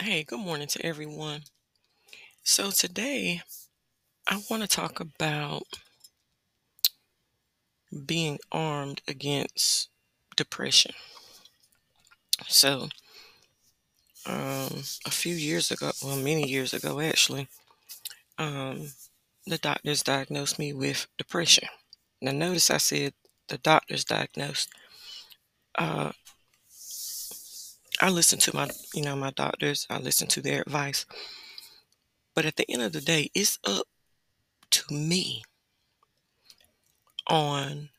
Hey, good morning to everyone. So today I want to talk about being armed against depression. So, um, a few years ago, well, many years ago actually, um, the doctors diagnosed me with depression. Now, notice I said the doctors diagnosed. Uh, I listen to my, you know, my doctors. I listen to their advice. But at the end of the day, it's up to me on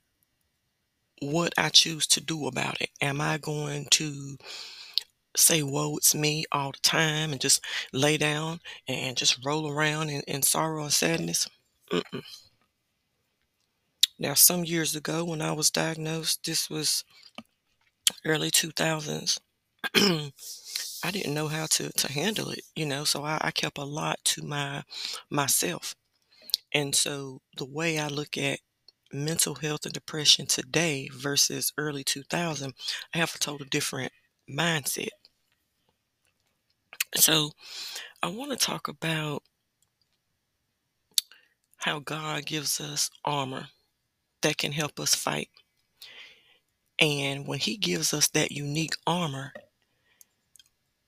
what I choose to do about it. Am I going to say, Woe, it's me all the time and just lay down and just roll around in, in sorrow and sadness? Mm-mm. Now, some years ago when I was diagnosed, this was early 2000s. I didn't know how to, to handle it, you know, so I, I kept a lot to my myself. And so the way I look at mental health and depression today versus early 2000, I have a total different mindset. So I want to talk about how God gives us armor that can help us fight. And when He gives us that unique armor,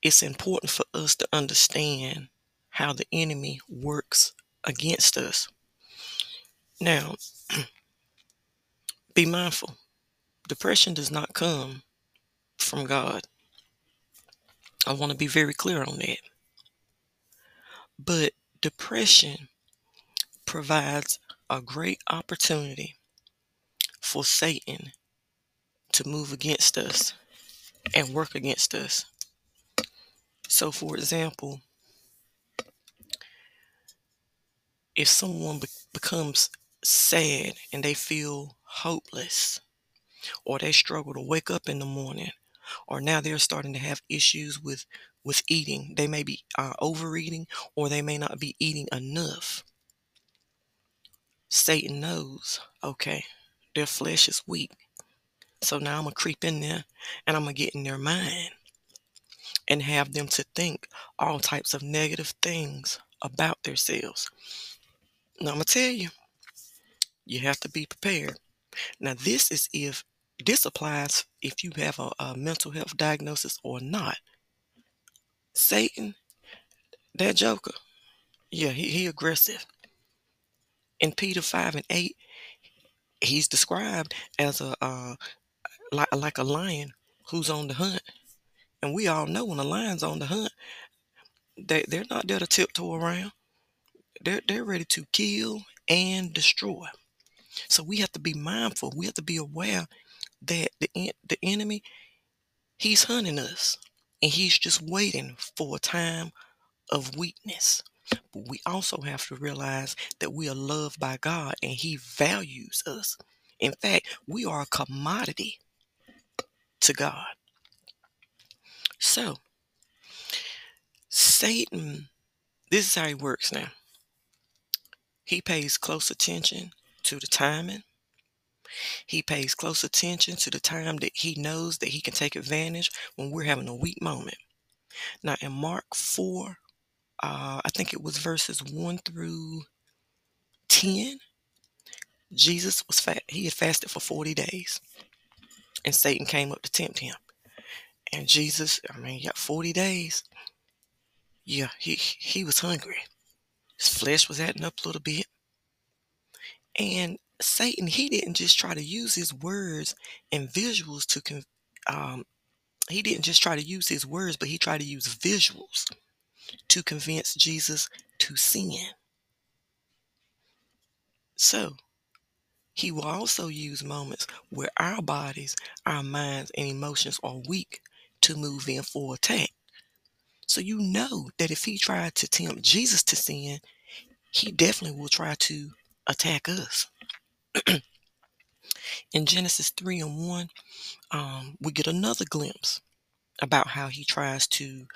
it's important for us to understand how the enemy works against us. Now, be mindful depression does not come from God. I want to be very clear on that. But depression provides a great opportunity for Satan to move against us and work against us. So, for example, if someone be- becomes sad and they feel hopeless, or they struggle to wake up in the morning, or now they're starting to have issues with with eating, they may be uh, overeating, or they may not be eating enough. Satan knows, okay, their flesh is weak. So now I'm to creep in there and I'm to get in their mind and have them to think all types of negative things about themselves. Now I'm going to tell you, you have to be prepared. Now, this is if this applies if you have a, a mental health diagnosis or not. Satan, that joker, yeah, he, he aggressive. In Peter 5 and 8, he's described as a uh, like, like a lion who's on the hunt. And we all know when a lion's on the hunt, they, they're not there to tiptoe around. They're, they're ready to kill and destroy. So we have to be mindful. We have to be aware that the, the enemy, he's hunting us. And he's just waiting for a time of weakness. But we also have to realize that we are loved by God and he values us. In fact, we are a commodity to God. So, Satan, this is how he works now. He pays close attention to the timing. He pays close attention to the time that he knows that he can take advantage when we're having a weak moment. Now, in Mark 4, uh, I think it was verses 1 through 10, Jesus was fat. He had fasted for 40 days. And Satan came up to tempt him. And Jesus, I mean, yeah, 40 days. Yeah, he he was hungry. His flesh was acting up a little bit. And Satan, he didn't just try to use his words and visuals to um, he didn't just try to use his words, but he tried to use visuals to convince Jesus to sin. So, he will also use moments where our bodies, our minds, and emotions are weak to move in for attack. So you know that if he tried to tempt Jesus to sin, he definitely will try to attack us. in Genesis 3 and 1, um, we get another glimpse about how he tries to,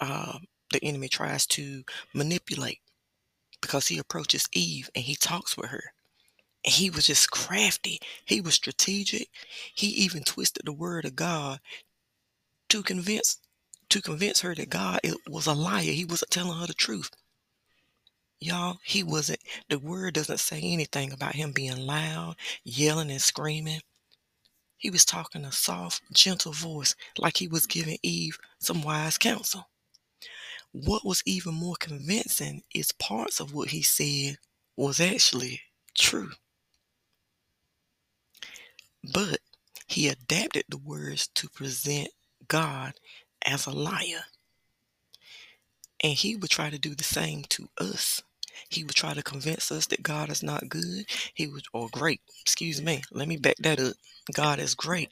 uh, the enemy tries to manipulate because he approaches Eve and he talks with her. And he was just crafty. He was strategic. He even twisted the word of God to convince to convince her that God was a liar. He wasn't telling her the truth. Y'all, he wasn't, the word doesn't say anything about him being loud, yelling, and screaming. He was talking a soft, gentle voice, like he was giving Eve some wise counsel. What was even more convincing is parts of what he said was actually true. But he adapted the words to present God as a liar. And he would try to do the same to us. He would try to convince us that God is not good. He would, or great, excuse me. Let me back that up. God is great.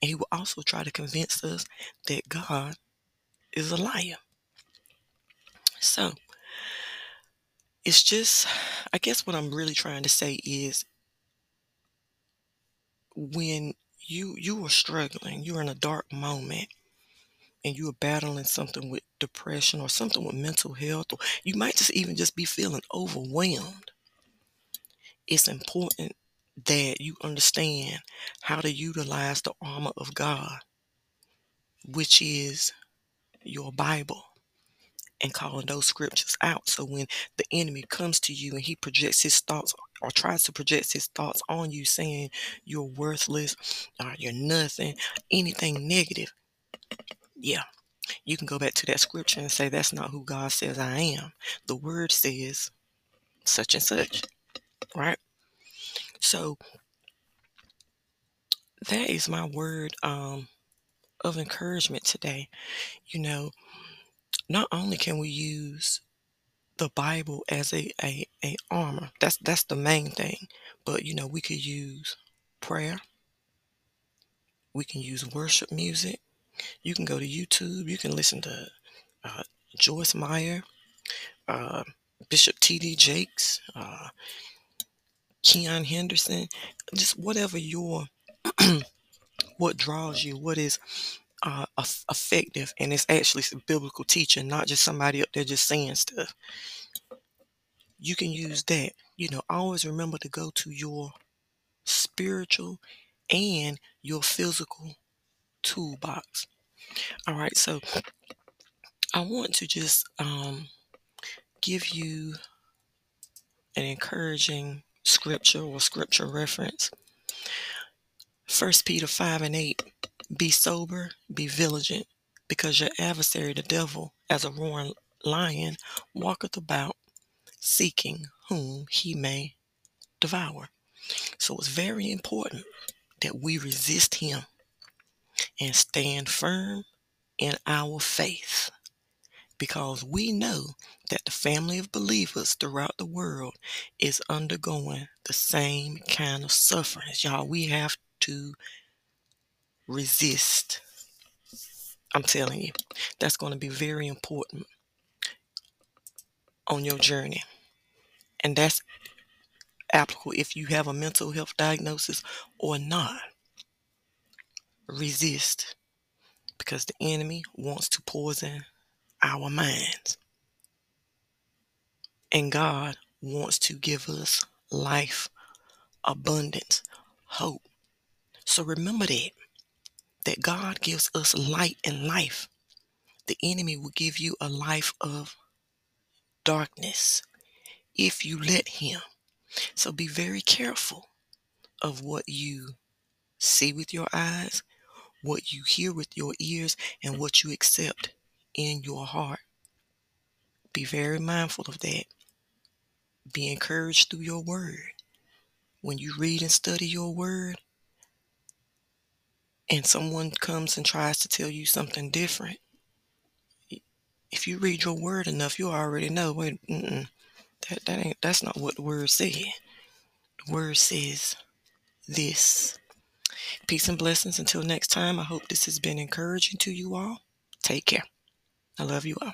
And he will also try to convince us that God is a liar. So, it's just, I guess what I'm really trying to say is when you you are struggling, you're in a dark moment, and you are battling something with depression or something with mental health, or you might just even just be feeling overwhelmed, it's important that you understand how to utilize the armor of God, which is your Bible, and calling those scriptures out. So when the enemy comes to you and he projects his thoughts or tries to project his thoughts on you, saying you're worthless or you're nothing, anything negative, yeah, you can go back to that scripture and say, That's not who God says I am. The word says such and such, right? So that is my word um, of encouragement today. You know, not only can we use the Bible as a, a, a armor, that's that's the main thing, but you know, we could use prayer, we can use worship music, you can go to YouTube. You can listen to uh, Joyce Meyer, uh, Bishop T.D. Jakes, uh, Keion Henderson, just whatever your what draws you, what is uh, effective, and it's actually biblical teaching, not just somebody up there just saying stuff. You can use that. You know, always remember to go to your spiritual and your physical toolbox. All right, so I want to just um, give you an encouraging scripture or scripture reference. First Peter 5 and 8 Be sober, be vigilant, because your adversary, the devil, as a roaring lion, walketh about, seeking whom he may devour. So it's very important that we resist him and stand firm in our faith because we know that the family of believers throughout the world is undergoing the same kind of sufferings. Y'all, we have to resist. I'm telling you, that's going to be very important on your journey. And that's applicable if you have a mental health diagnosis or not. Resist because the enemy wants to poison our minds. And God wants to give us life, abundance, hope. So remember that that God gives us light and life. The enemy will give you a life of darkness if you let him. So be very careful of what you see with your eyes, what you hear with your ears, and what you accept in your heart. Be very mindful of that. Be encouraged through your word. When you read and study your word, and someone comes and tries to tell you something different, if you read your word enough, you already know. Wait, that that ain't that's not what the word said. The word says this. Peace and blessings. Until next time, I hope this has been encouraging to you all. Take care. I love you all.